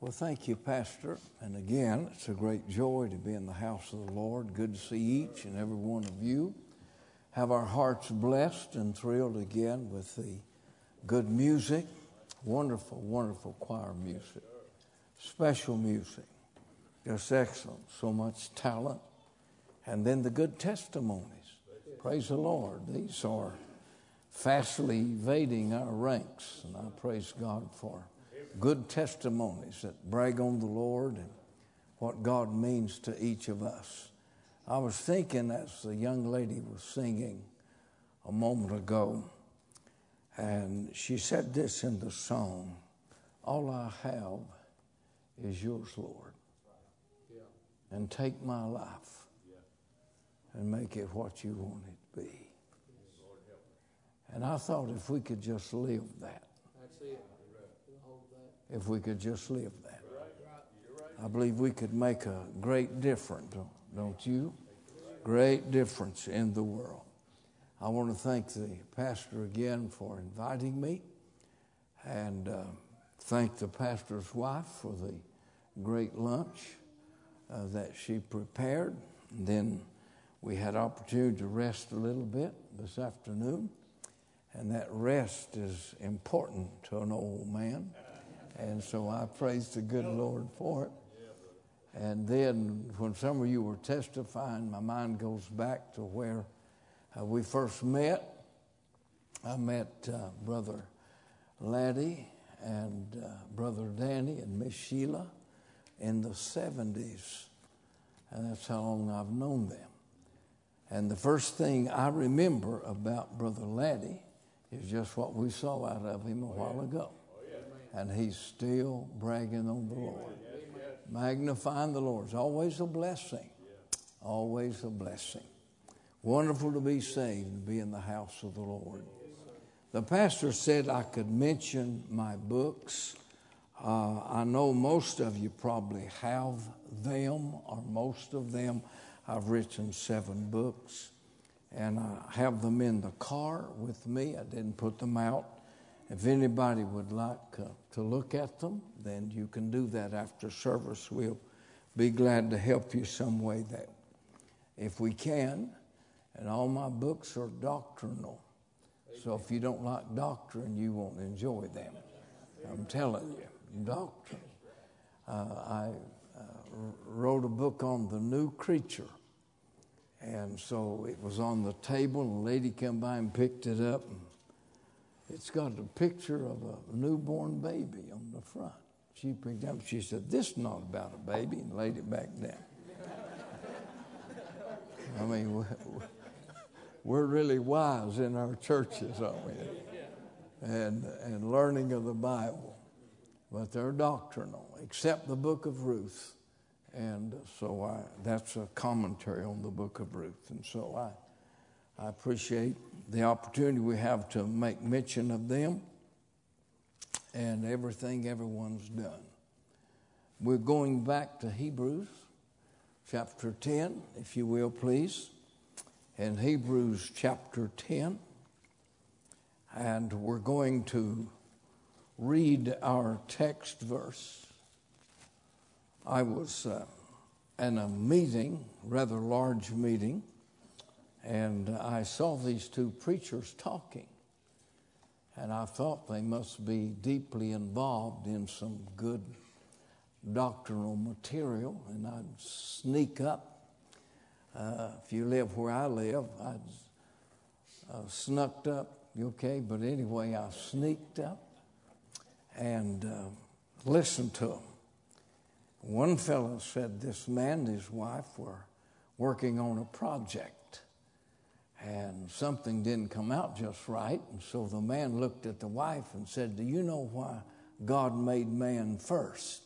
Well, thank you, Pastor. And again, it's a great joy to be in the house of the Lord. Good to see each and every one of you. Have our hearts blessed and thrilled again with the good music. Wonderful, wonderful choir music. Special music. Just excellent. So much talent. And then the good testimonies. Praise the Lord. These are fastly evading our ranks. And I praise God for good testimonies that brag on the Lord and what God means to each of us. I was thinking as the young lady was singing a moment ago, and she said this in the song All I have is yours, Lord. And take my life and make it what you want it to be. And I thought if we could just live that if we could just live that. I believe we could make a great difference, don't you? Great difference in the world. I want to thank the pastor again for inviting me and uh, thank the pastor's wife for the great lunch uh, that she prepared. And then we had opportunity to rest a little bit this afternoon, and that rest is important to an old man. And so I praise the good Lord for it. And then when some of you were testifying, my mind goes back to where uh, we first met. I met uh, Brother Laddie and uh, Brother Danny and Miss Sheila in the 70s. And that's how long I've known them. And the first thing I remember about Brother Laddie is just what we saw out of him a while ago and he's still bragging on the Lord. Magnifying the Lord always a blessing. Always a blessing. Wonderful to be saved and be in the house of the Lord. The pastor said I could mention my books. Uh, I know most of you probably have them, or most of them. I've written seven books, and I have them in the car with me. I didn't put them out if anybody would like uh, to look at them, then you can do that after service. We'll be glad to help you some way that if we can. And all my books are doctrinal. So if you don't like doctrine, you won't enjoy them. I'm telling you, doctrine. Uh, I uh, wrote a book on the new creature. And so it was on the table, and a lady came by and picked it up. And it's got a picture of a newborn baby on the front. She picked up, she said, This is not about a baby, and laid it back down. I mean, we're really wise in our churches, aren't we? And, and learning of the Bible. But they're doctrinal, except the book of Ruth. And so I, that's a commentary on the book of Ruth. And so I, I appreciate the opportunity we have to make mention of them and everything everyone's done. We're going back to Hebrews chapter 10, if you will, please. In Hebrews chapter 10, and we're going to read our text verse. I was uh, in a meeting, rather large meeting, and I saw these two preachers talking. And I thought they must be deeply involved in some good doctrinal material. And I'd sneak up. Uh, if you live where I live, I'd uh, snuck up. Okay? But anyway, I sneaked up and uh, listened to them. One fellow said this man and his wife were working on a project and something didn't come out just right. And so the man looked at the wife and said, Do you know why God made man first?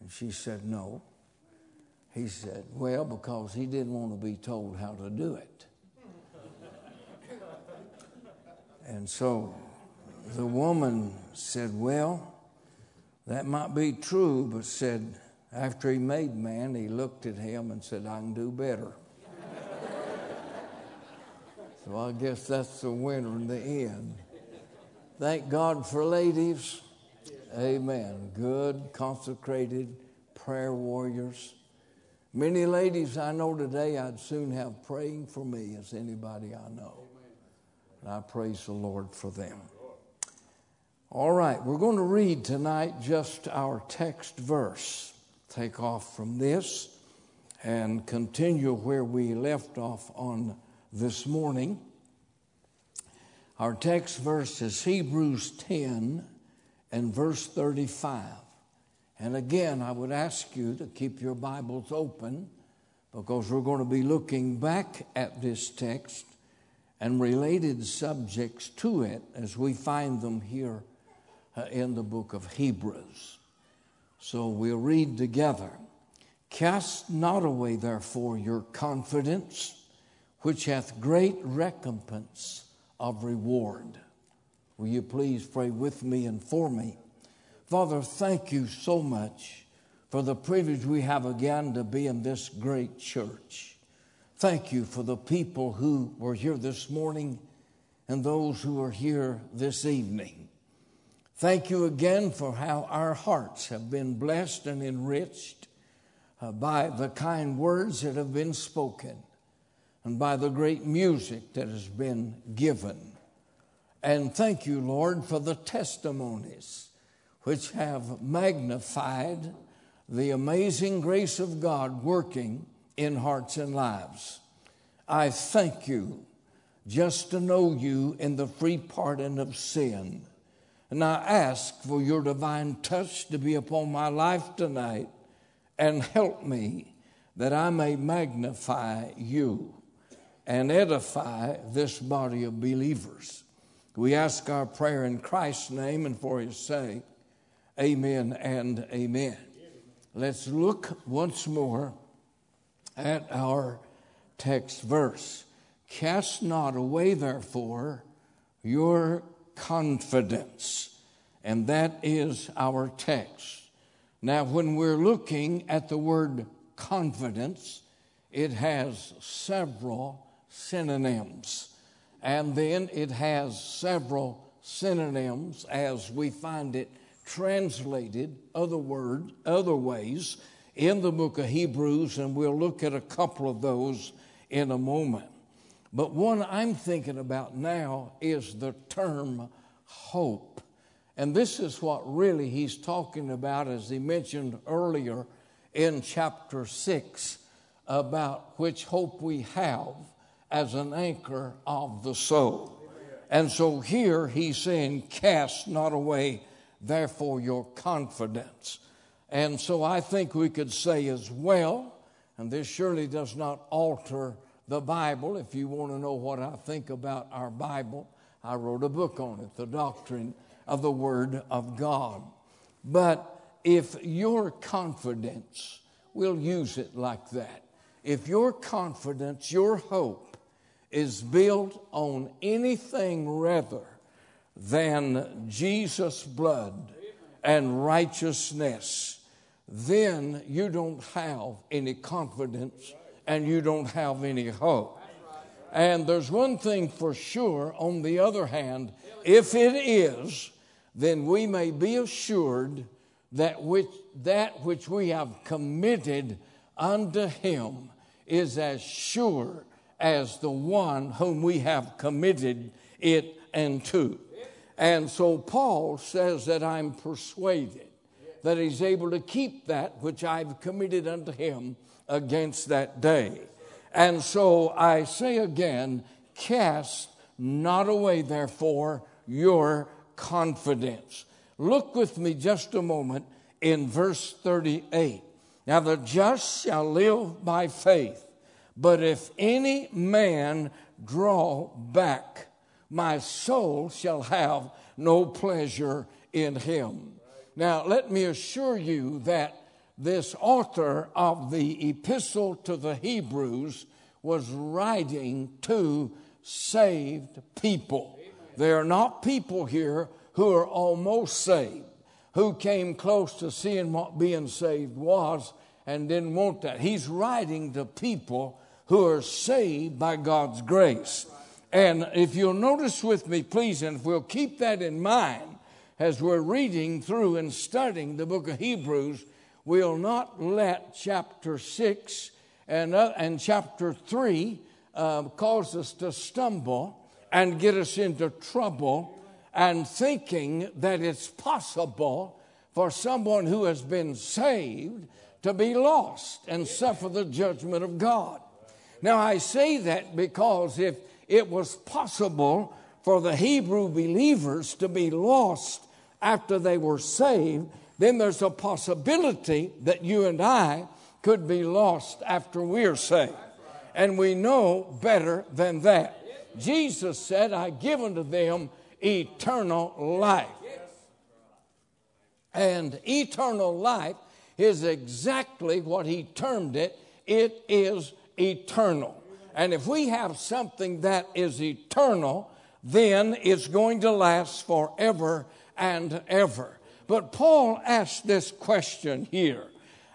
And she said, No. He said, Well, because he didn't want to be told how to do it. and so the woman said, Well, that might be true, but said, after he made man, he looked at him and said, I can do better. So I guess that's the winner in the end. Thank God for ladies. Amen. Good, consecrated prayer warriors. Many ladies I know today I'd soon have praying for me as anybody I know. And I praise the Lord for them. All right, we're going to read tonight just our text verse. Take off from this and continue where we left off on this morning. Our text verse is Hebrews 10 and verse 35. And again, I would ask you to keep your Bibles open because we're going to be looking back at this text and related subjects to it as we find them here uh, in the book of Hebrews. So we'll read together. Cast not away, therefore, your confidence, which hath great recompense of reward. Will you please pray with me and for me? Father, thank you so much for the privilege we have again to be in this great church. Thank you for the people who were here this morning and those who are here this evening. Thank you again for how our hearts have been blessed and enriched uh, by the kind words that have been spoken and by the great music that has been given. And thank you, Lord, for the testimonies which have magnified the amazing grace of God working in hearts and lives. I thank you just to know you in the free pardon of sin. And I ask for your divine touch to be upon my life tonight and help me that I may magnify you and edify this body of believers. We ask our prayer in Christ's name and for his sake. Amen and amen. Let's look once more at our text verse. Cast not away, therefore, your confidence. And that is our text. Now, when we're looking at the word confidence, it has several synonyms. And then it has several synonyms as we find it translated other word, other ways in the book of Hebrews, and we'll look at a couple of those in a moment. But one I'm thinking about now is the term hope. And this is what really he's talking about, as he mentioned earlier in chapter 6, about which hope we have as an anchor of the soul. And so here he's saying, Cast not away, therefore, your confidence. And so I think we could say as well, and this surely does not alter the Bible. If you want to know what I think about our Bible, I wrote a book on it, The Doctrine of the Word of God. But if your confidence, we'll use it like that, if your confidence, your hope, is built on anything rather than Jesus' blood and righteousness, then you don't have any confidence and you don't have any hope. And there's one thing for sure, on the other hand, if it is, then we may be assured that which, that which we have committed unto Him is as sure as the one whom we have committed it unto. And so Paul says that I'm persuaded that he's able to keep that which I've committed unto him against that day. And so I say again, cast not away, therefore, your confidence. Look with me just a moment in verse 38. Now, the just shall live by faith. But if any man draw back, my soul shall have no pleasure in him. Now, let me assure you that this author of the epistle to the Hebrews was writing to saved people. There are not people here who are almost saved, who came close to seeing what being saved was and didn't want that. He's writing to people who are saved by God's grace. And if you'll notice with me, please, and if we'll keep that in mind, as we're reading through and studying the book of Hebrews, we'll not let chapter 6 and, uh, and chapter 3 uh, cause us to stumble and get us into trouble and thinking that it's possible for someone who has been saved to be lost and suffer the judgment of God. Now, I say that because if it was possible for the Hebrew believers to be lost after they were saved, then there's a possibility that you and I could be lost after we're saved. And we know better than that. Jesus said, I give unto them eternal life. And eternal life is exactly what he termed it it is eternal. And if we have something that is eternal, then it's going to last forever and ever. But Paul asked this question here,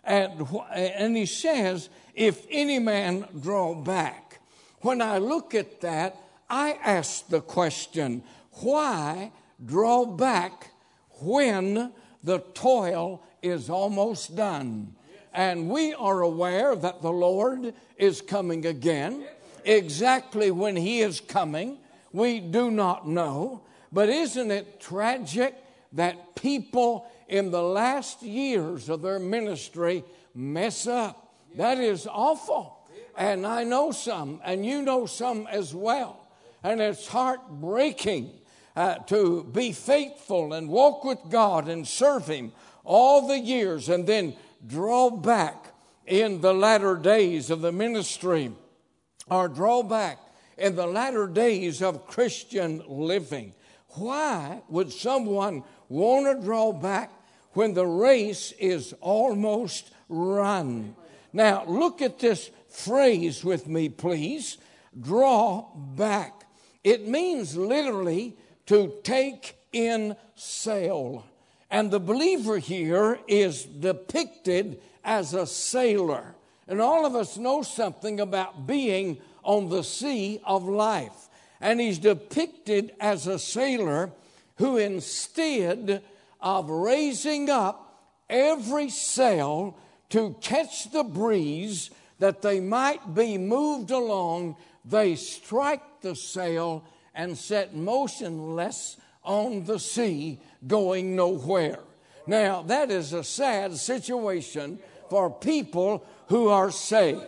and, and he says, If any man draw back. When I look at that, I ask the question, why draw back when the toil is almost done? And we are aware that the Lord is coming again. Exactly when He is coming, we do not know. But isn't it tragic that people in the last years of their ministry mess up? That is awful. And I know some, and you know some as well. And it's heartbreaking uh, to be faithful and walk with God and serve Him all the years and then draw back in the latter days of the ministry or draw back in the latter days of Christian living. Why would someone want to draw back when the race is almost run? Now, look at this phrase with me, please. Draw back. It means literally to take in sail. And the believer here is depicted as a sailor. And all of us know something about being on the sea of life. And he's depicted as a sailor who, instead of raising up every sail to catch the breeze that they might be moved along, they strike the sail and set motionless on the sea, going nowhere. Now, that is a sad situation for people who are saved,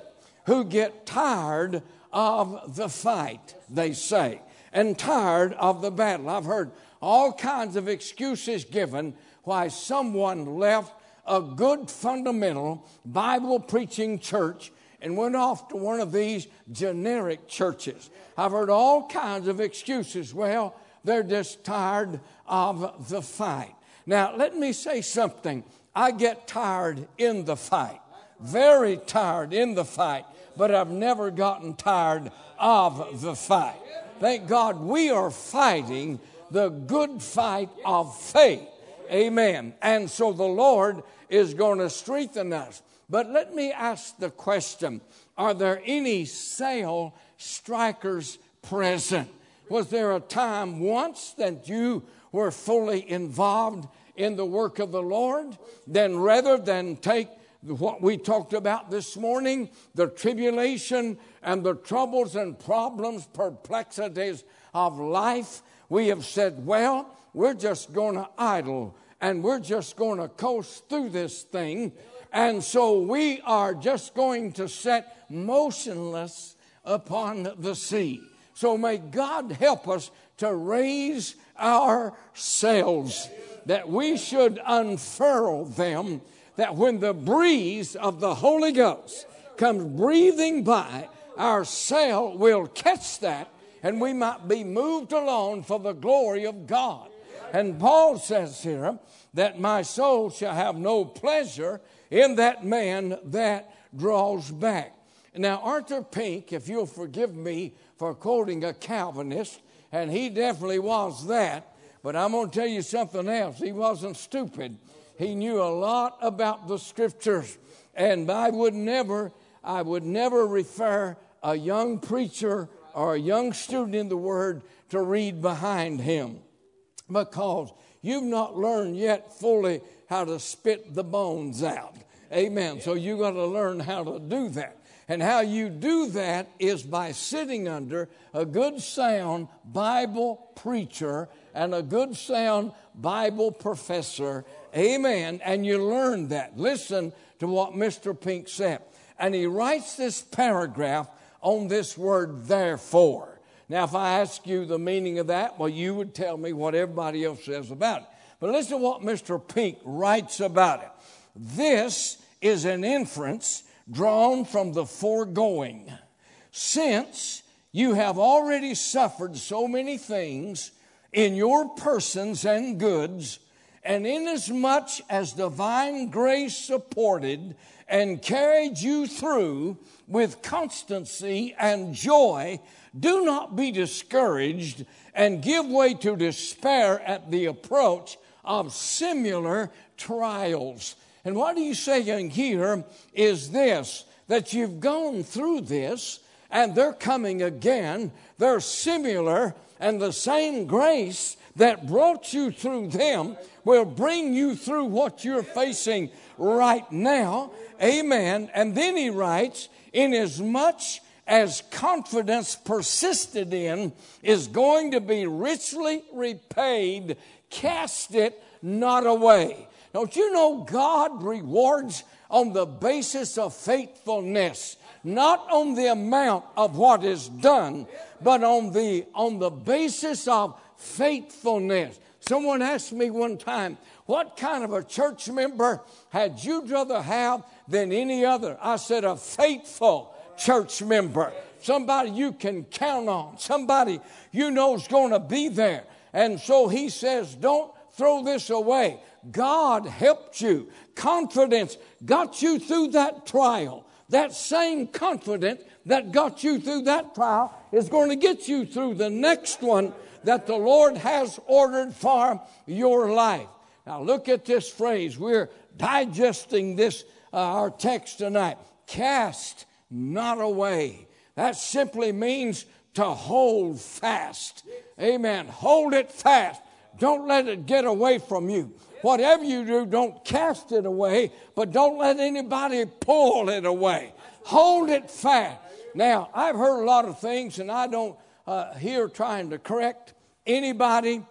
who get tired of the fight, they say, and tired of the battle. I've heard all kinds of excuses given why someone left a good fundamental Bible preaching church and went off to one of these generic churches. I've heard all kinds of excuses. Well, they're just tired of the fight. Now, let me say something. I get tired in the fight, very tired in the fight, but I've never gotten tired of the fight. Thank God we are fighting the good fight of faith. Amen. And so the Lord is going to strengthen us. But let me ask the question Are there any sail strikers present? Was there a time once that you were fully involved in the work of the Lord? Then rather than take what we talked about this morning, the tribulation and the troubles and problems, perplexities of life, we have said, well, we're just going to idle and we're just going to coast through this thing and so we are just going to set motionless upon the sea. So may God help us to raise our sails, that we should unfurl them, that when the breeze of the Holy Ghost comes breathing by, our sail will catch that and we might be moved along for the glory of God. And Paul says here that my soul shall have no pleasure in that man that draws back. Now, Arthur Pink, if you'll forgive me for quoting a Calvinist, and he definitely was that, but I'm going to tell you something else. He wasn't stupid. He knew a lot about the scriptures, and I would never, I would never refer a young preacher or a young student in the Word to read behind him because you've not learned yet fully how to spit the bones out. Amen. So you got to learn how to do that. And how you do that is by sitting under a good sound Bible preacher and a good sound Bible professor. Amen. And you learn that. Listen to what Mr. Pink said. And he writes this paragraph on this word, therefore. Now, if I ask you the meaning of that, well, you would tell me what everybody else says about it. But listen to what Mr. Pink writes about it. This is an inference drawn from the foregoing. Since you have already suffered so many things in your persons and goods, and inasmuch as divine grace supported and carried you through with constancy and joy, do not be discouraged and give way to despair at the approach of similar trials. And what he's saying here is this that you've gone through this and they're coming again. They're similar, and the same grace that brought you through them will bring you through what you're facing right now. Amen. And then he writes, inasmuch as confidence persisted in is going to be richly repaid, cast it not away. Don't you know God rewards on the basis of faithfulness, not on the amount of what is done, but on the, on the basis of faithfulness. Someone asked me one time, What kind of a church member had you rather have than any other? I said, A faithful church member. Somebody you can count on. Somebody you know is going to be there. And so he says, Don't throw this away. God helped you. Confidence got you through that trial. That same confidence that got you through that trial is going to get you through the next one that the Lord has ordered for your life. Now, look at this phrase. We're digesting this, uh, our text tonight. Cast not away. That simply means to hold fast. Amen. Hold it fast. Don't let it get away from you. Whatever you do, don't cast it away, but don't let anybody pull it away. Hold it fast. Now, I've heard a lot of things, and I don't uh, here trying to correct anybody,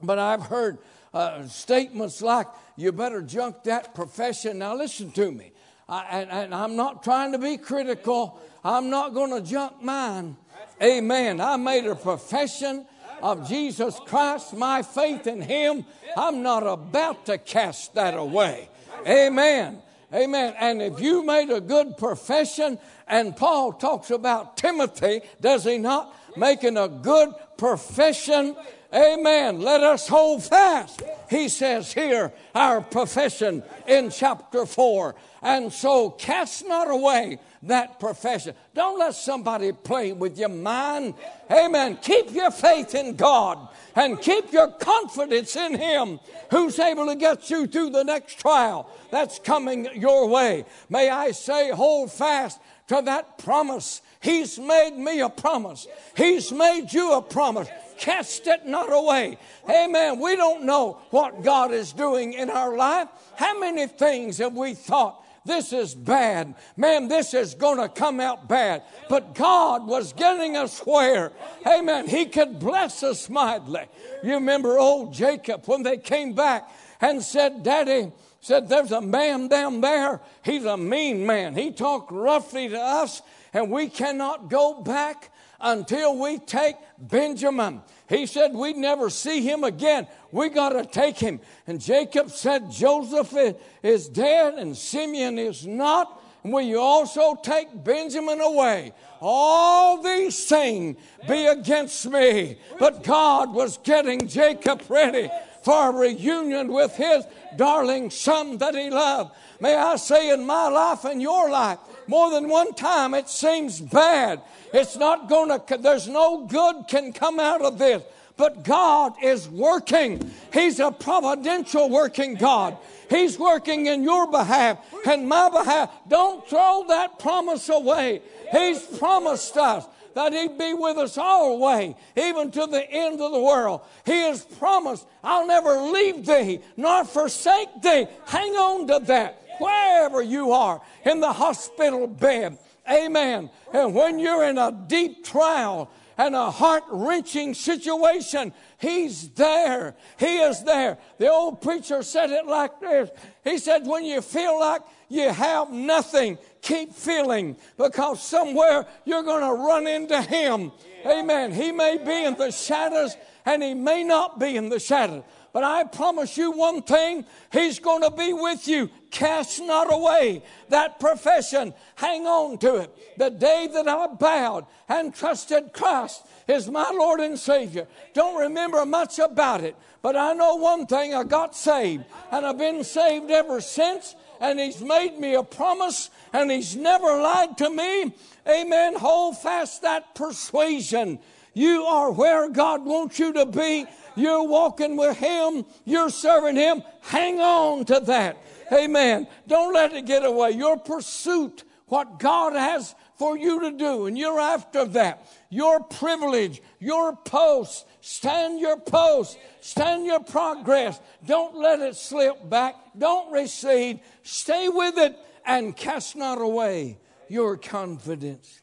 but I've heard uh, statements like, you better junk that profession. Now, listen to me. I, and, and I'm not trying to be critical. I'm not going to junk mine. Amen. I made a profession of Jesus Christ, my faith in Him, I'm not about to cast that away. Amen. Amen. And if you made a good profession, and Paul talks about Timothy, does he not? Making a good profession. Amen. Let us hold fast. He says here, our profession in chapter 4. And so cast not away that profession. Don't let somebody play with your mind. Amen. Keep your faith in God and keep your confidence in Him who's able to get you through the next trial that's coming your way. May I say, hold fast to that promise. He's made me a promise. He's made you a promise. Cast it not away. Amen. We don't know what God is doing in our life. How many things have we thought this is bad. Man, this is going to come out bad. But God was getting us where, amen, He could bless us mightily. You remember old Jacob when they came back and said, Daddy, said, There's a man down there. He's a mean man. He talked roughly to us, and we cannot go back until we take Benjamin. He said we'd never see him again. We got to take him. And Jacob said, Joseph is dead and Simeon is not. And will you also take Benjamin away? All these things be against me. But God was getting Jacob ready for a reunion with his darling son that he loved. May I say in my life and your life, more than one time it seems bad. It's not going to, there's no good can come out of this. But God is working. He's a providential working God. He's working in your behalf and my behalf. Don't throw that promise away. He's promised us that He'd be with us way, even to the end of the world. He has promised, I'll never leave thee nor forsake thee. Hang on to that wherever you are in the hospital bed. Amen. And when you're in a deep trial and a heart wrenching situation, He's there. He is there. The old preacher said it like this He said, When you feel like you have nothing, keep feeling because somewhere you're going to run into Him. Amen. He may be in the shadows and He may not be in the shadows. But I promise you one thing He's going to be with you. Cast not away that profession. Hang on to it. The day that I bowed and trusted Christ is my Lord and Savior. Don't remember much about it, but I know one thing I got saved, and I've been saved ever since. And He's made me a promise, and He's never lied to me. Amen. Hold fast that persuasion. You are where God wants you to be. You're walking with Him. You're serving Him. Hang on to that. Amen. Don't let it get away. Your pursuit, what God has for you to do, and you're after that. Your privilege, your post. Stand your post. Stand your progress. Don't let it slip back. Don't recede. Stay with it and cast not away your confidence.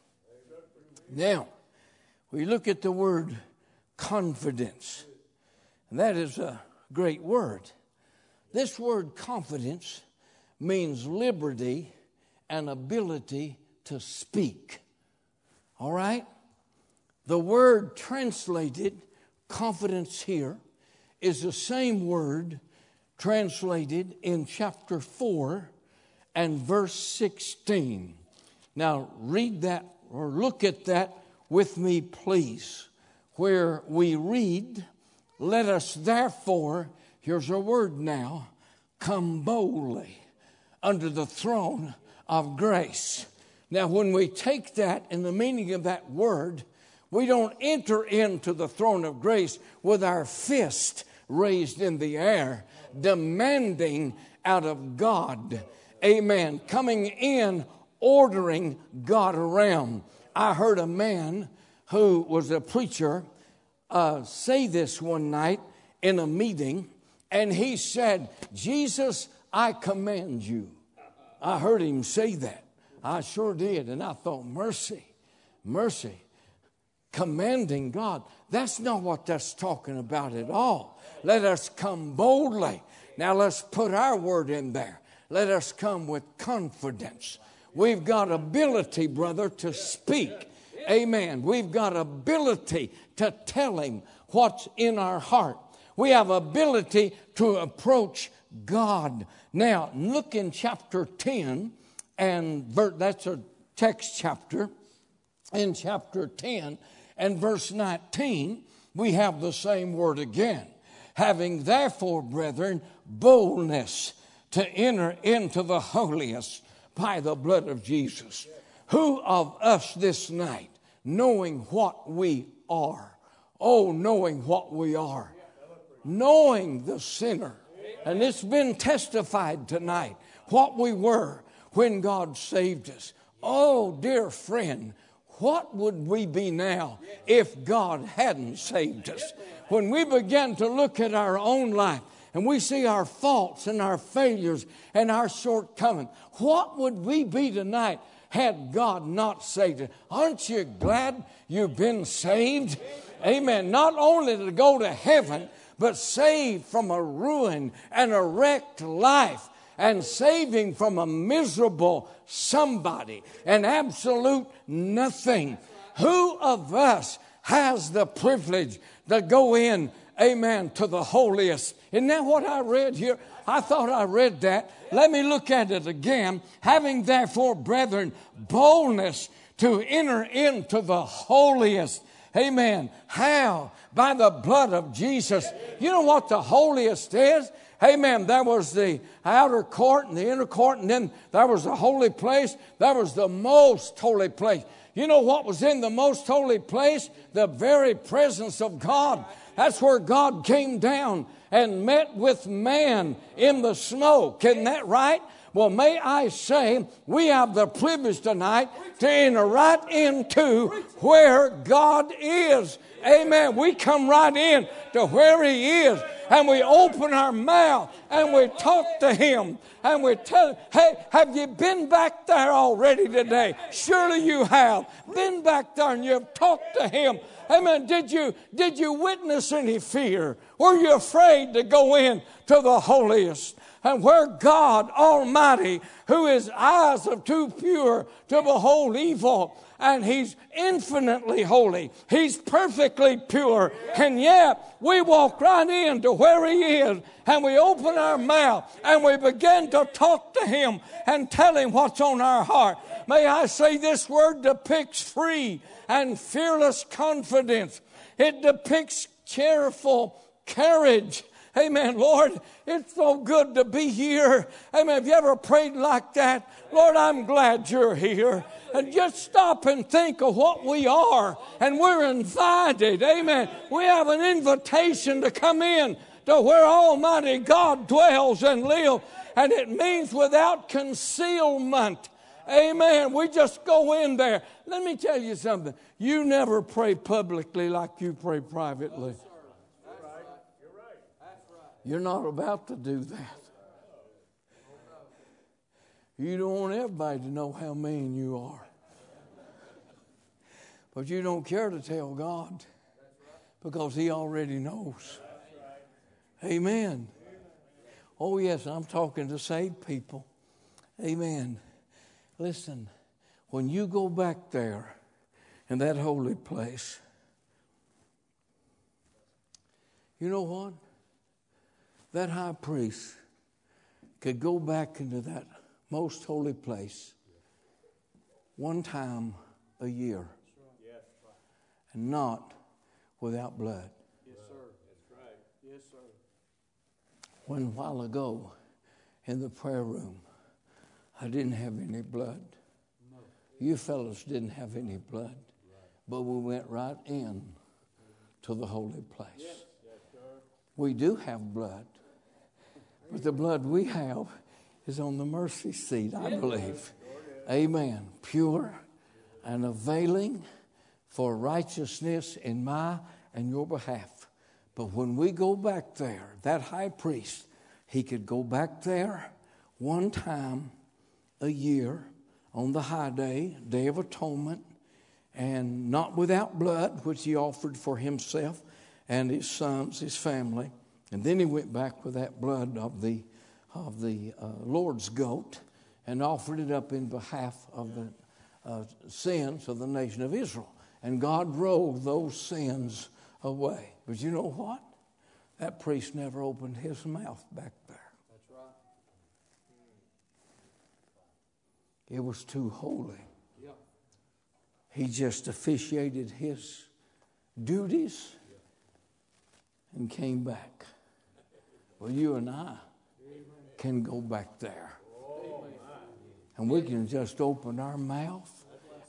Now, we look at the word confidence. And that is a great word. This word confidence means liberty and ability to speak. All right? The word translated confidence here is the same word translated in chapter 4 and verse 16. Now, read that or look at that with me, please, where we read, Let us therefore, here's a word now, come boldly under the throne of grace. Now, when we take that in the meaning of that word, we don't enter into the throne of grace with our fist raised in the air, demanding out of God. Amen. Coming in, ordering God around. I heard a man who was a preacher uh, say this one night in a meeting, and he said, Jesus, I command you. I heard him say that. I sure did. And I thought, mercy, mercy, commanding God. That's not what that's talking about at all. Let us come boldly. Now let's put our word in there. Let us come with confidence. We've got ability, brother, to speak. Amen. We've got ability to tell him what's in our heart. We have ability to approach God. Now, look in chapter 10, and that's a text chapter. In chapter 10 and verse 19, we have the same word again. Having therefore, brethren, boldness to enter into the holiest by the blood of Jesus. Who of us this night, knowing what we are, oh, knowing what we are, knowing the sinner, and it's been testified tonight what we were when God saved us. Oh, dear friend, what would we be now if God hadn't saved us? When we begin to look at our own life and we see our faults and our failures and our shortcomings, what would we be tonight had God not saved us? Aren't you glad you've been saved? Amen. Not only to go to heaven, but saved from a ruined and a wrecked life and saving from a miserable somebody, an absolute nothing. Who of us has the privilege to go in, amen, to the holiest? Isn't that what I read here? I thought I read that. Let me look at it again. Having therefore, brethren, boldness to enter into the holiest. Amen. How? By the blood of Jesus. You know what the holiest is? Amen. There was the outer court and the inner court, and then there was the holy place. There was the most holy place. You know what was in the most holy place? The very presence of God. That's where God came down and met with man in the smoke. Isn't that right? Well, may I say, we have the privilege tonight to enter right into where God is. Amen. We come right in to where He is and we open our mouth and we talk to Him and we tell hey, have you been back there already today? Surely you have. Been back there and you've talked to Him. Amen. Did you, did you witness any fear? Were you afraid to go in to the holiest? and where God Almighty, who is eyes of too pure to behold evil, and He's infinitely holy, He's perfectly pure, and yet we walk right into where He is, and we open our mouth and we begin to talk to Him and tell Him what's on our heart. May I say this word depicts free and fearless confidence. It depicts cheerful courage Amen. Lord, it's so good to be here. Amen. Have you ever prayed like that? Lord, I'm glad you're here. And just stop and think of what we are. And we're invited. Amen. We have an invitation to come in to where Almighty God dwells and lives. And it means without concealment. Amen. We just go in there. Let me tell you something. You never pray publicly like you pray privately. You're not about to do that. You don't want everybody to know how mean you are. But you don't care to tell God because He already knows. Amen. Oh, yes, I'm talking to saved people. Amen. Listen, when you go back there in that holy place, you know what? that high priest could go back into that most holy place one time a year and not without blood. Yes, sir. That's right. Yes, sir. When a while ago in the prayer room, I didn't have any blood. You fellows didn't have any blood. But we went right in to the holy place. We do have blood. But the blood we have is on the mercy seat, I believe. Amen. Pure and availing for righteousness in my and your behalf. But when we go back there, that high priest, he could go back there one time a year on the high day, Day of Atonement, and not without blood, which he offered for himself and his sons, his family. And then he went back with that blood of the, of the uh, Lord's goat and offered it up in behalf of the uh, sins of the nation of Israel. And God rolled those sins away. But you know what? That priest never opened his mouth back there. That's right. It was too holy. Yeah. He just officiated his duties and came back. Well, you and I can go back there. And we can just open our mouth.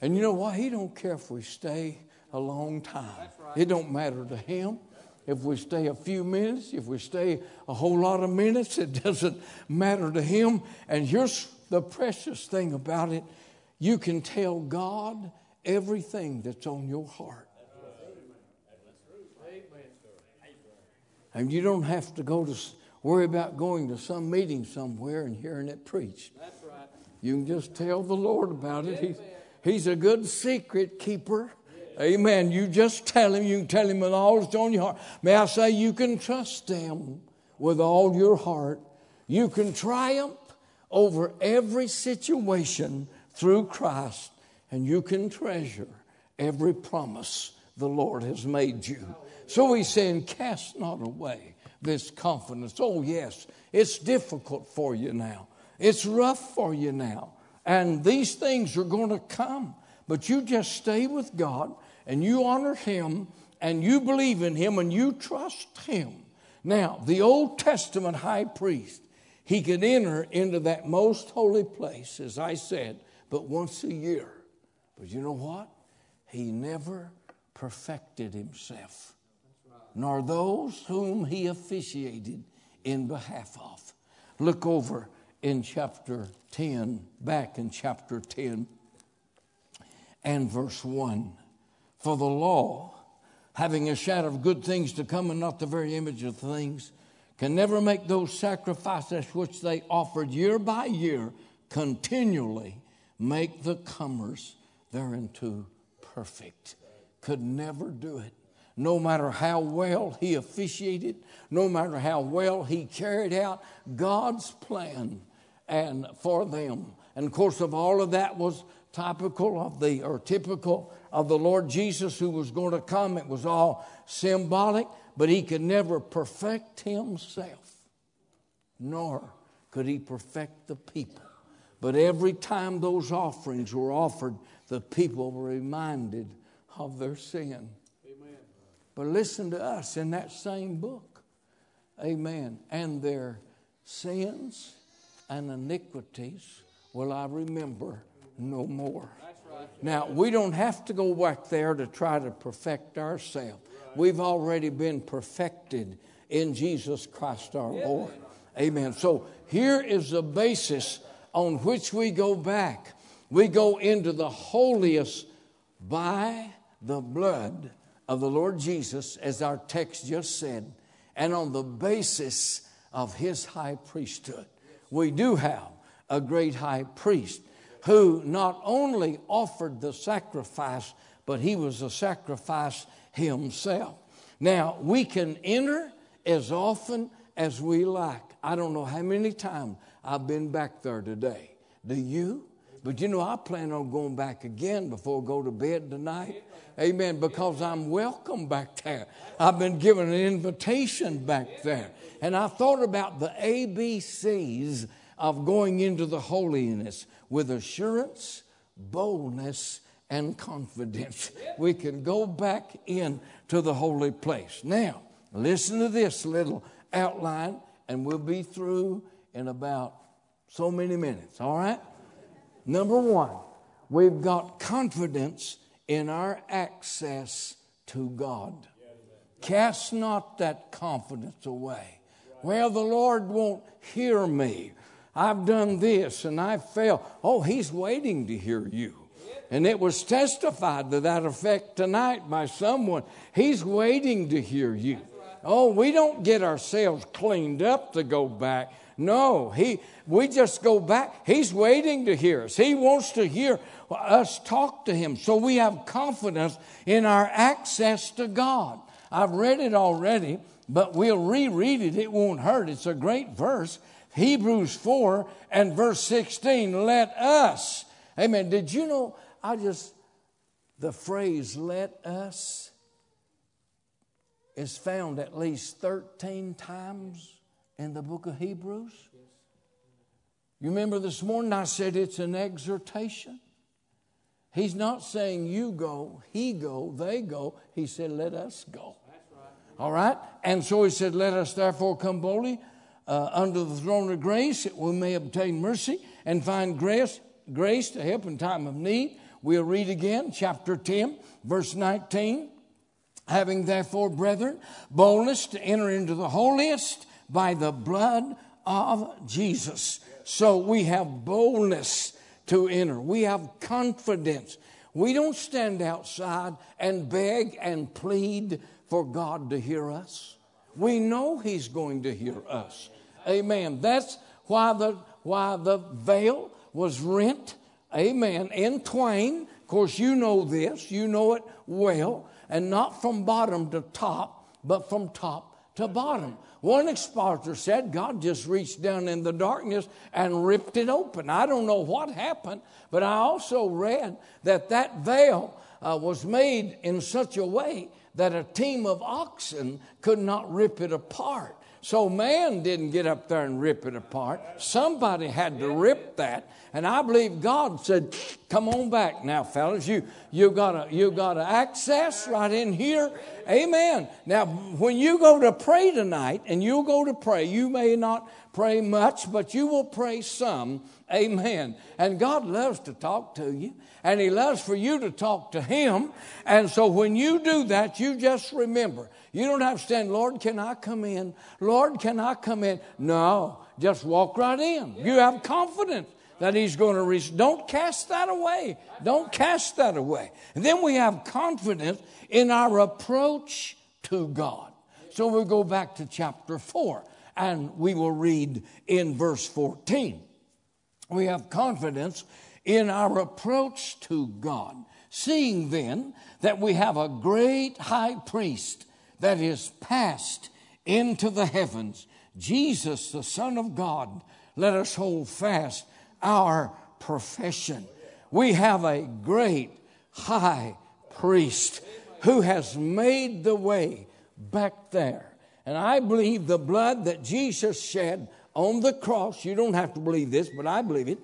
And you know what? He don't care if we stay a long time. It don't matter to him if we stay a few minutes, if we stay a whole lot of minutes, it doesn't matter to him. And here's the precious thing about it you can tell God everything that's on your heart. And you don't have to go to worry about going to some meeting somewhere and hearing it preached. That's right. You can just tell the Lord about it. He's, he's a good secret keeper. Amen. You just tell him. You can tell him with all that's on your heart. May I say, you can trust him with all your heart. You can triumph over every situation through Christ, and you can treasure every promise the Lord has made you. So he's saying, Cast not away this confidence. Oh, yes, it's difficult for you now. It's rough for you now. And these things are going to come. But you just stay with God and you honor Him and you believe in Him and you trust Him. Now, the Old Testament high priest, he could enter into that most holy place, as I said, but once a year. But you know what? He never perfected himself nor those whom he officiated in behalf of. Look over in chapter 10, back in chapter 10 and verse 1. For the law, having a shadow of good things to come and not the very image of things, can never make those sacrifices which they offered year by year continually make the comers thereunto perfect. Could never do it. No matter how well he officiated, no matter how well he carried out God's plan and for them. And of course, of all of that was typical of the or typical of the Lord Jesus who was going to come. It was all symbolic, but he could never perfect himself, nor could he perfect the people. But every time those offerings were offered, the people were reminded of their sin. Amen. But listen to us in that same book. Amen. And their sins and iniquities will I remember no more. Now, we don't have to go back there to try to perfect ourselves. We've already been perfected in Jesus Christ our Lord. Amen. So here is the basis on which we go back. We go into the holiest by the blood of the Lord Jesus, as our text just said, and on the basis of his high priesthood. We do have a great high priest who not only offered the sacrifice, but he was a sacrifice himself. Now, we can enter as often as we like. I don't know how many times I've been back there today. Do you? But you know, I plan on going back again before I go to bed tonight. Amen. Because I'm welcome back there. I've been given an invitation back there. And I thought about the ABCs of going into the holiness with assurance, boldness, and confidence. We can go back in to the holy place. Now, listen to this little outline, and we'll be through in about so many minutes, all right? Number one, we've got confidence in our access to God. Cast not that confidence away. Well, the Lord won't hear me. I've done this and I failed. Oh, He's waiting to hear you. And it was testified to that effect tonight by someone. He's waiting to hear you. Oh, we don't get ourselves cleaned up to go back. No, he, we just go back. He's waiting to hear us. He wants to hear us talk to him. So we have confidence in our access to God. I've read it already, but we'll reread it. It won't hurt. It's a great verse. Hebrews 4 and verse 16. Let us. Amen. Did you know? I just, the phrase let us is found at least 13 times in the book of Hebrews? You remember this morning I said it's an exhortation. He's not saying you go, he go, they go. He said, let us go. All right? And so he said, let us therefore come boldly uh, under the throne of grace that we may obtain mercy and find grace, grace to help in time of need. We'll read again, chapter 10, verse 19. Having therefore, brethren, boldness to enter into the holiest by the blood of Jesus. So we have boldness to enter. We have confidence. We don't stand outside and beg and plead for God to hear us. We know He's going to hear us. Amen. That's why the, why the veil was rent. Amen. In twain. Of course, you know this. You know it well. And not from bottom to top, but from top to bottom. One expositor said God just reached down in the darkness and ripped it open. I don't know what happened, but I also read that that veil uh, was made in such a way that a team of oxen could not rip it apart. So man didn't get up there and rip it apart. Somebody had to rip that. And I believe God said, Come on back now, fellas. You you got a you got a access right in here. Amen. Now, when you go to pray tonight, and you'll go to pray, you may not pray much, but you will pray some. Amen. And God loves to talk to you, and He loves for you to talk to Him. And so when you do that, you just remember you don't have to stand, Lord, can I come in? Lord, can I come in? No. just walk right in. You have confidence that He's going to reach. Don't cast that away. Don't cast that away. And then we have confidence in our approach to God. So we go back to chapter 4 and we will read in verse 14. We have confidence in our approach to God. Seeing then that we have a great high priest that is passed into the heavens, Jesus, the Son of God, let us hold fast our profession. We have a great high priest who has made the way back there. And I believe the blood that Jesus shed on the cross, you don't have to believe this, but I believe it,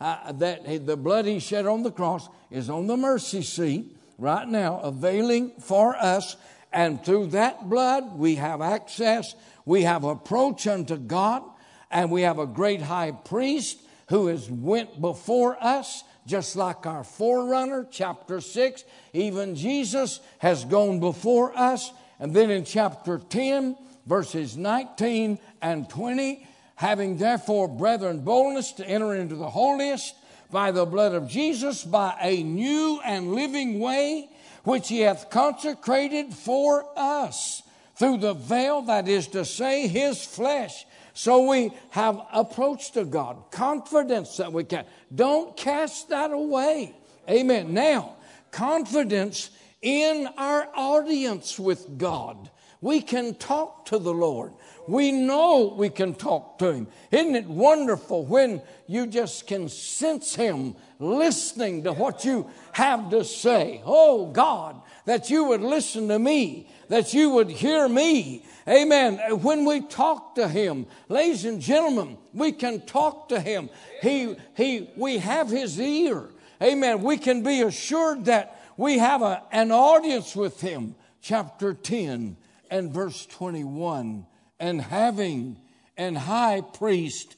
uh, that the blood he shed on the cross is on the mercy seat right now, availing for us. And through that blood, we have access, we have approach unto God, and we have a great high priest who has went before us just like our forerunner chapter 6 even jesus has gone before us and then in chapter 10 verses 19 and 20 having therefore brethren boldness to enter into the holiest by the blood of jesus by a new and living way which he hath consecrated for us through the veil that is to say his flesh so we have approach to God, confidence that we can. Don't cast that away. Amen. Now, confidence in our audience with God. We can talk to the Lord. We know we can talk to Him. Isn't it wonderful when you just can sense Him listening to what you have to say? Oh God, that you would listen to me, that you would hear me, Amen. When we talk to Him, ladies and gentlemen, we can talk to Him. He, he, we have His ear. Amen. We can be assured that we have a, an audience with Him. Chapter 10 and verse 21. And having an high priest,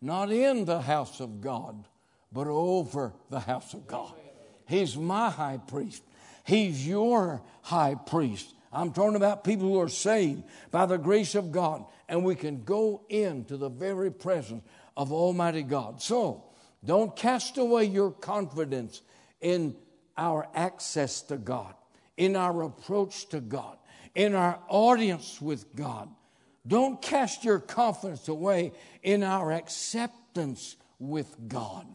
not in the house of God, but over the house of God. He's my high priest. He's your high priest. I'm talking about people who are saved by the grace of God, and we can go into the very presence of Almighty God. So, don't cast away your confidence in our access to God, in our approach to God, in our audience with God. Don't cast your confidence away in our acceptance with God.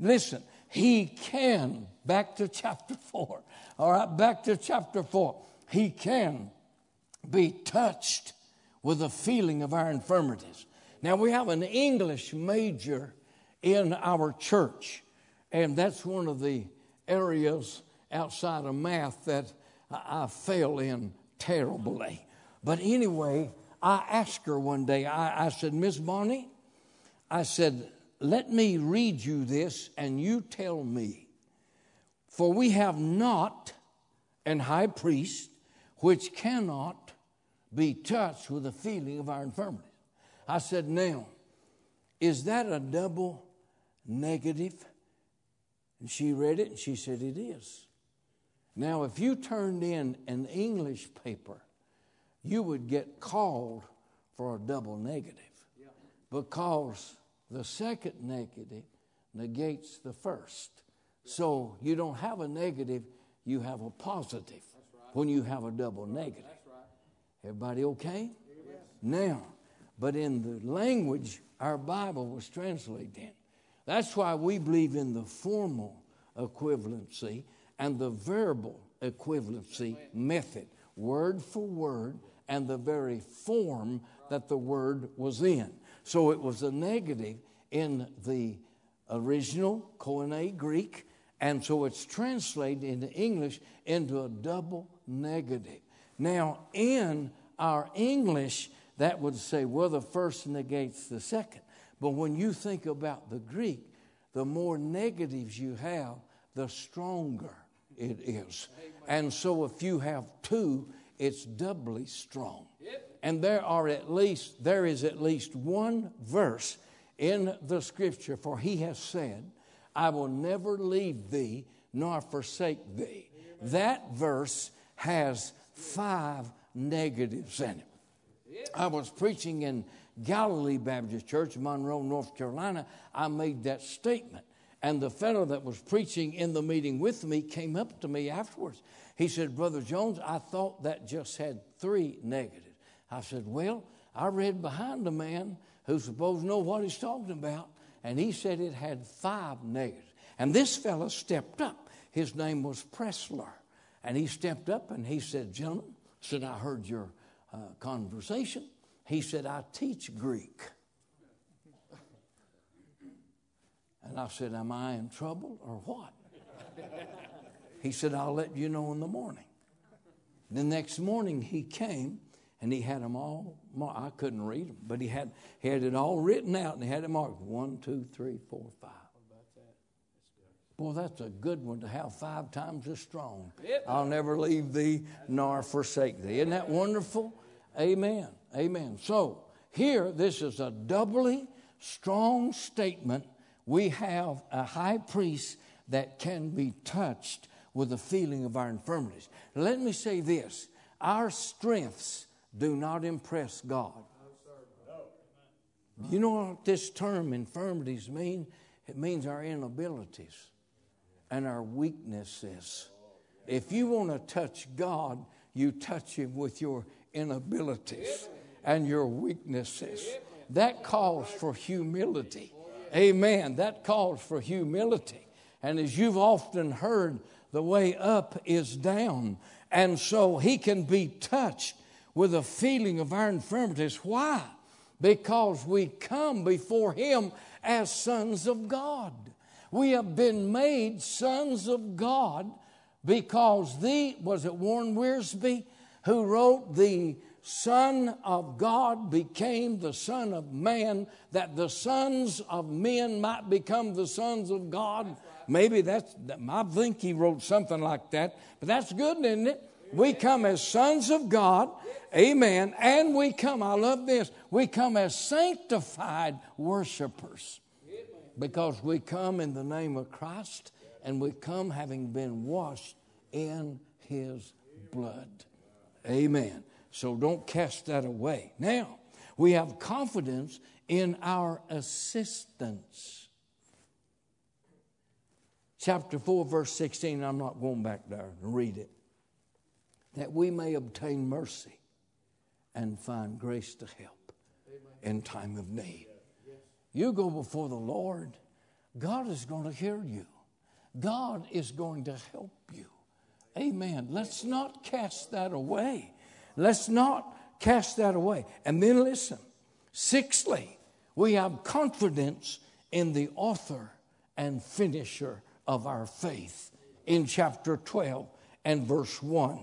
Listen, He can, back to chapter 4. All right, back to chapter 4 he can be touched with the feeling of our infirmities. Now, we have an English major in our church, and that's one of the areas outside of math that I fail in terribly. But anyway, I asked her one day, I, I said, Miss Bonnie, I said, let me read you this and you tell me. For we have not an high priest which cannot be touched with the feeling of our infirmity. I said, Now, is that a double negative? And she read it and she said, It is. Now, if you turned in an English paper, you would get called for a double negative because the second negative negates the first. So you don't have a negative, you have a positive when you have a double negative. Everybody okay? Now, but in the language our Bible was translated in. That's why we believe in the formal equivalency and the verbal equivalency method, word for word, and the very form that the word was in. So it was a negative in the original Koine Greek, and so it's translated into English into a double negative. Now, in our English, that would say, well, the first negates the second. But when you think about the Greek, the more negatives you have, the stronger it is. And so if you have two, it's doubly strong. And there are at least there is at least one verse in the scripture for he has said, I will never leave thee nor forsake thee. That verse has five negatives in it. I was preaching in Galilee Baptist Church, Monroe, North Carolina, I made that statement. And the fellow that was preaching in the meeting with me came up to me afterwards. He said, Brother Jones, I thought that just had three negatives. I said, Well, I read behind a man who's supposed to know what he's talking about, and he said it had five negatives. And this fellow stepped up. His name was Pressler. And he stepped up and he said, Gentlemen, said, I heard your uh, conversation. He said, I teach Greek. And I said, Am I in trouble or what? he said, I'll let you know in the morning. The next morning he came and he had them all marked. I couldn't read them, but he had, he had it all written out and he had it marked one, two, three, four, five. Boy, that's a good one to have five times as strong. Yep. I'll never leave thee nor forsake thee. Isn't that wonderful? Amen. Amen. So, here, this is a doubly strong statement. We have a high priest that can be touched with the feeling of our infirmities. Let me say this our strengths do not impress God. You know what this term infirmities mean? It means our inabilities and our weaknesses. If you want to touch God, you touch Him with your inabilities and your weaknesses. That calls for humility. Amen. That calls for humility. And as you've often heard, the way up is down. And so He can be touched with a feeling of our infirmities. Why? Because we come before Him as sons of God. We have been made sons of God because the, was it Warren Wiersbe who wrote, The Son of God became the Son of Man, that the sons of men might become the sons of God. Maybe that's, I think he wrote something like that, but that's good, isn't it? We come as sons of God, amen, and we come, I love this, we come as sanctified worshipers because we come in the name of Christ and we come having been washed in his blood. Amen. So don't cast that away. Now, we have confidence in our assistance. Chapter 4, verse 16, I'm not going back there to read it. That we may obtain mercy and find grace to help in time of need. You go before the Lord, God is going to hear you. God is going to help you. Amen. Let's not cast that away. Let's not cast that away. And then listen. Sixthly, we have confidence in the author and finisher of our faith in chapter 12 and verse 1.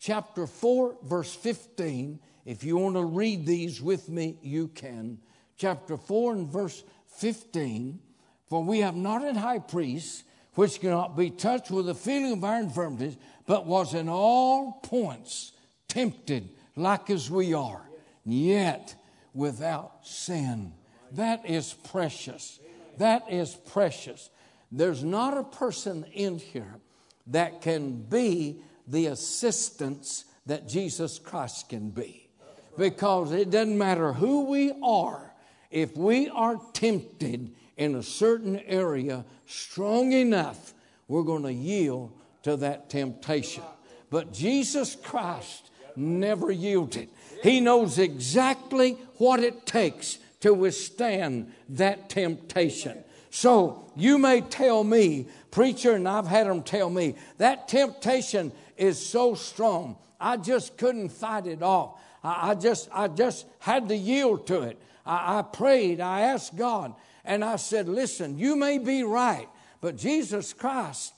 Chapter 4, verse 15. If you want to read these with me, you can chapter 4 and verse 15 For we have not an high priest which cannot be touched with the feeling of our infirmities, but was in all points tempted like as we are, yet without sin. That is precious. That is precious. There's not a person in here that can be the assistance that Jesus Christ can be. Because it doesn't matter who we are, if we are tempted in a certain area strong enough, we're going to yield to that temptation. But Jesus Christ never yielded. He knows exactly what it takes to withstand that temptation. So you may tell me, preacher, and I've had them tell me, that temptation is so strong. I just couldn't fight it off. I, I just, I just had to yield to it. I, I prayed, I asked God, and I said, Listen, you may be right, but Jesus Christ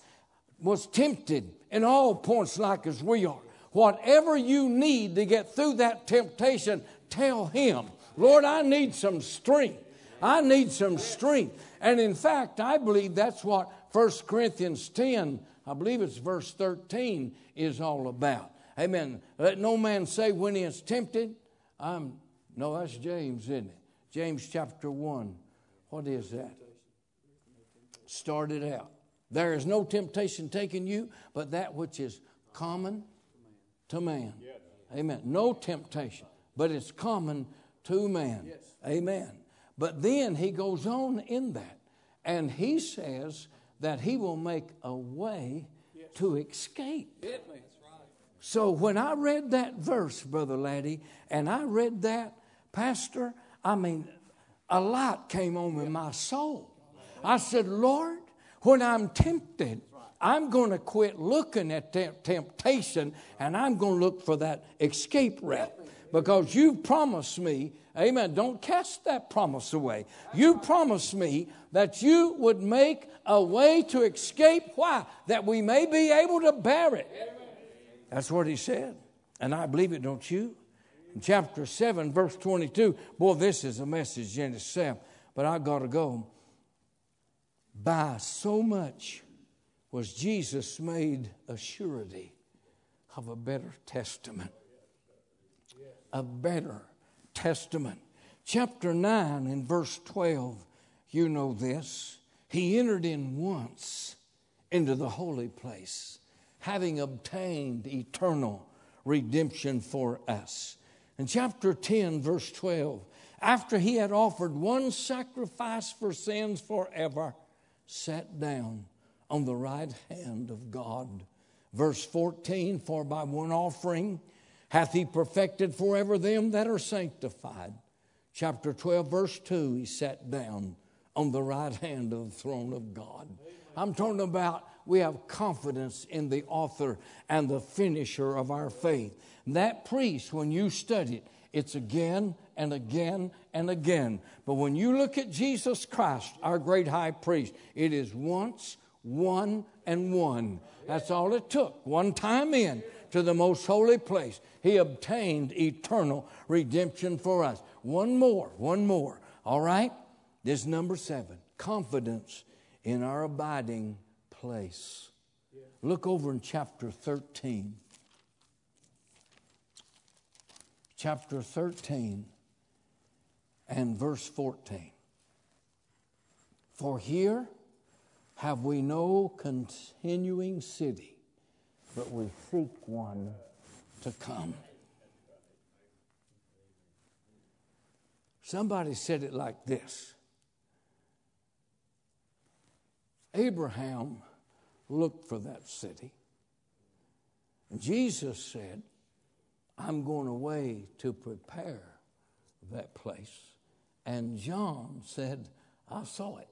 was tempted in all points like as we are. Whatever you need to get through that temptation, tell Him, Lord, I need some strength. I need some strength. And in fact, I believe that's what 1 Corinthians 10, I believe it's verse 13, is all about. Amen. Let no man say when he is tempted, I'm no, that's James, isn't it? James chapter 1. What is that? Started out. There is no temptation taking you but that which is common to man. Amen. No temptation, but it's common to man. Amen. But then he goes on in that, and he says that he will make a way to escape. So when I read that verse, Brother Laddie, and I read that, Pastor, I mean, a light came on in my soul. I said, Lord, when I'm tempted, I'm going to quit looking at temp- temptation and I'm going to look for that escape route because you've promised me, amen, don't cast that promise away. You promised me that you would make a way to escape. Why? That we may be able to bear it. That's what he said. And I believe it, don't you? In chapter 7, verse 22, boy, this is a message in itself, but I got to go. By so much was Jesus made a surety of a better testament. A better testament. Chapter 9 and verse 12, you know this. He entered in once into the holy place, having obtained eternal redemption for us. In chapter 10, verse 12, after he had offered one sacrifice for sins forever, sat down on the right hand of God. Verse 14 For by one offering hath he perfected forever them that are sanctified. Chapter 12, verse 2 He sat down on the right hand of the throne of God. I'm talking about we have confidence in the author and the finisher of our faith. That priest, when you study it, it's again and again and again. But when you look at Jesus Christ, our great high priest, it is once, one, and one. That's all it took. One time in to the most holy place, he obtained eternal redemption for us. One more, one more. All right? This number seven confidence in our abiding place. Look over in chapter 13. Chapter 13 and verse 14. For here have we no continuing city, but we seek one to come. Somebody said it like this Abraham looked for that city. And Jesus said, I'm going away to prepare that place. And John said, I saw it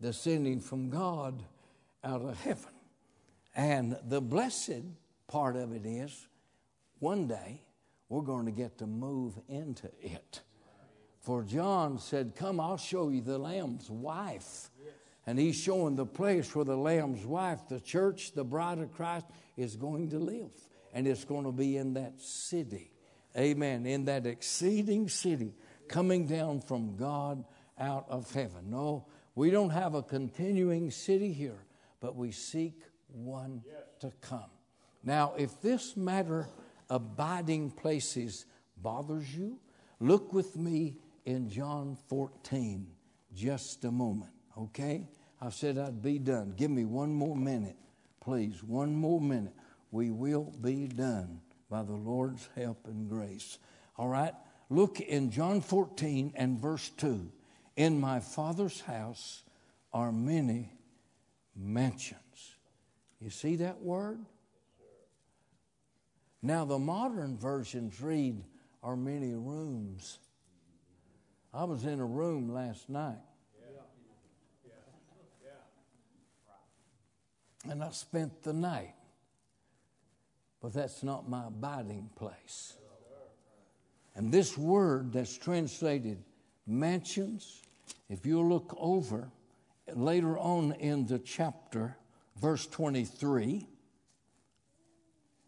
descending from God out of heaven. And the blessed part of it is one day we're going to get to move into it. For John said, Come, I'll show you the Lamb's wife. And he's showing the place where the Lamb's wife, the church, the bride of Christ, is going to live. And it's going to be in that city. Amen. In that exceeding city coming down from God out of heaven. No, we don't have a continuing city here, but we seek one to come. Now, if this matter abiding places bothers you, look with me in John 14 just a moment, okay? I said I'd be done. Give me one more minute, please. One more minute. We will be done by the Lord's help and grace. All right? Look in John 14 and verse 2. In my Father's house are many mansions. You see that word? Now, the modern versions read, are many rooms. I was in a room last night. And I spent the night. But that's not my abiding place. And this word that's translated mansions, if you look over later on in the chapter, verse 23,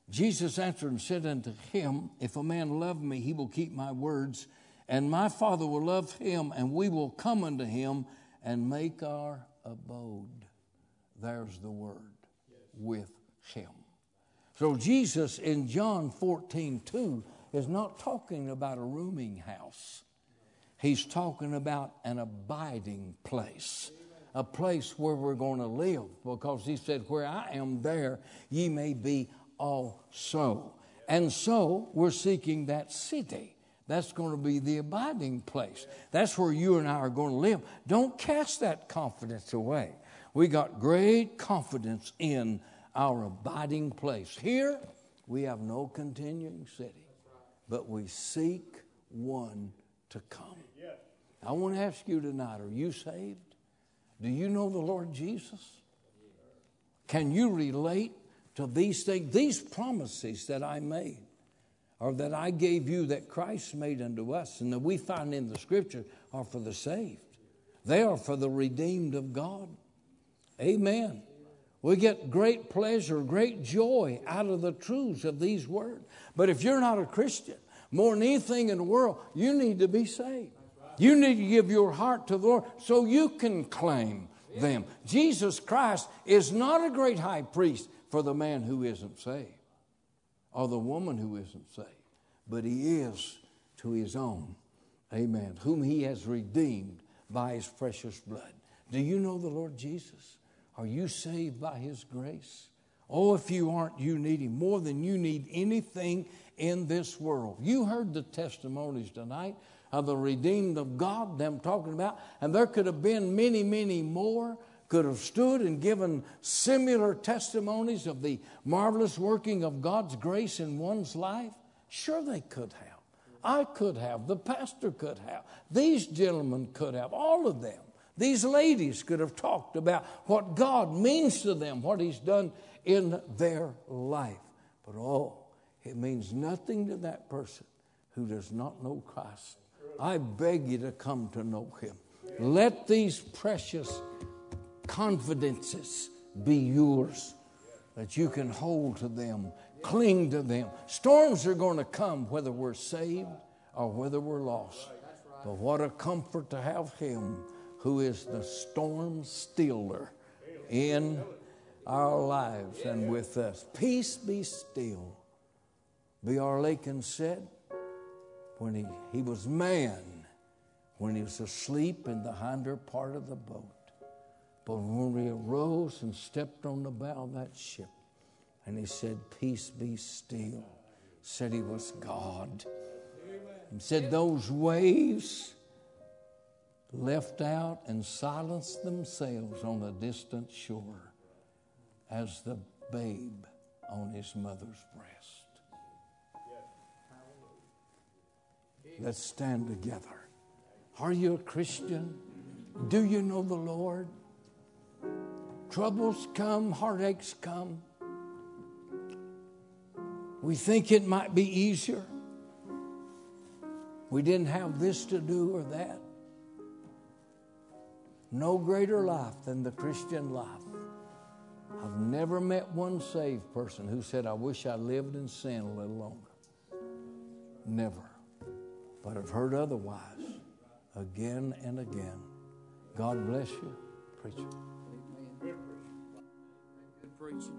Jesus answered and said unto him, If a man love me, he will keep my words, and my Father will love him, and we will come unto him and make our abode. There's the word with him. So Jesus in John 14, 2 is not talking about a rooming house. He's talking about an abiding place, a place where we're going to live, because he said, Where I am, there ye may be also. And so we're seeking that city, That's going to be the abiding place. That's where you and I are going to live. Don't cast that confidence away. We got great confidence in our abiding place. Here, we have no continuing city, but we seek one to come. I want to ask you tonight are you saved? Do you know the Lord Jesus? Can you relate to these things, these promises that I made? or that I gave you that Christ made unto us and that we find in the scripture are for the saved. They are for the redeemed of God. Amen. We get great pleasure, great joy out of the truths of these words. But if you're not a Christian, more than anything in the world, you need to be saved. You need to give your heart to the Lord so you can claim them. Jesus Christ is not a great high priest for the man who isn't saved or the woman who isn't saved, but he is to his own. Amen. Whom he has redeemed by his precious blood. Do you know the Lord Jesus? Are you saved by his grace? Oh, if you aren't, you need him more than you need anything in this world. You heard the testimonies tonight of the redeemed of God, them talking about, and there could have been many, many more could have stood and given similar testimonies of the marvelous working of God's grace in one's life? Sure, they could have. I could have. The pastor could have. These gentlemen could have. All of them. These ladies could have talked about what God means to them, what He's done in their life. But oh, it means nothing to that person who does not know Christ. I beg you to come to know Him. Let these precious confidences be yours that you can hold to them, cling to them. Storms are going to come whether we're saved or whether we're lost. But what a comfort to have Him who is the storm stiller in our lives and with us. Peace be still. Be B.R. Lakin said when he, he was man, when he was asleep in the hinder part of the boat. But when he arose and stepped on the bow of that ship, and he said, Peace be still, said he was God. And said those waves left out and silenced themselves on the distant shore as the babe on his mother's breast. Let's stand together. Are you a Christian? Do you know the Lord? Troubles come, heartaches come. We think it might be easier. We didn't have this to do or that. No greater life than the Christian life. I've never met one saved person who said, I wish I lived in sin a little longer. Never. But I've heard otherwise again and again. God bless you, preacher preaching.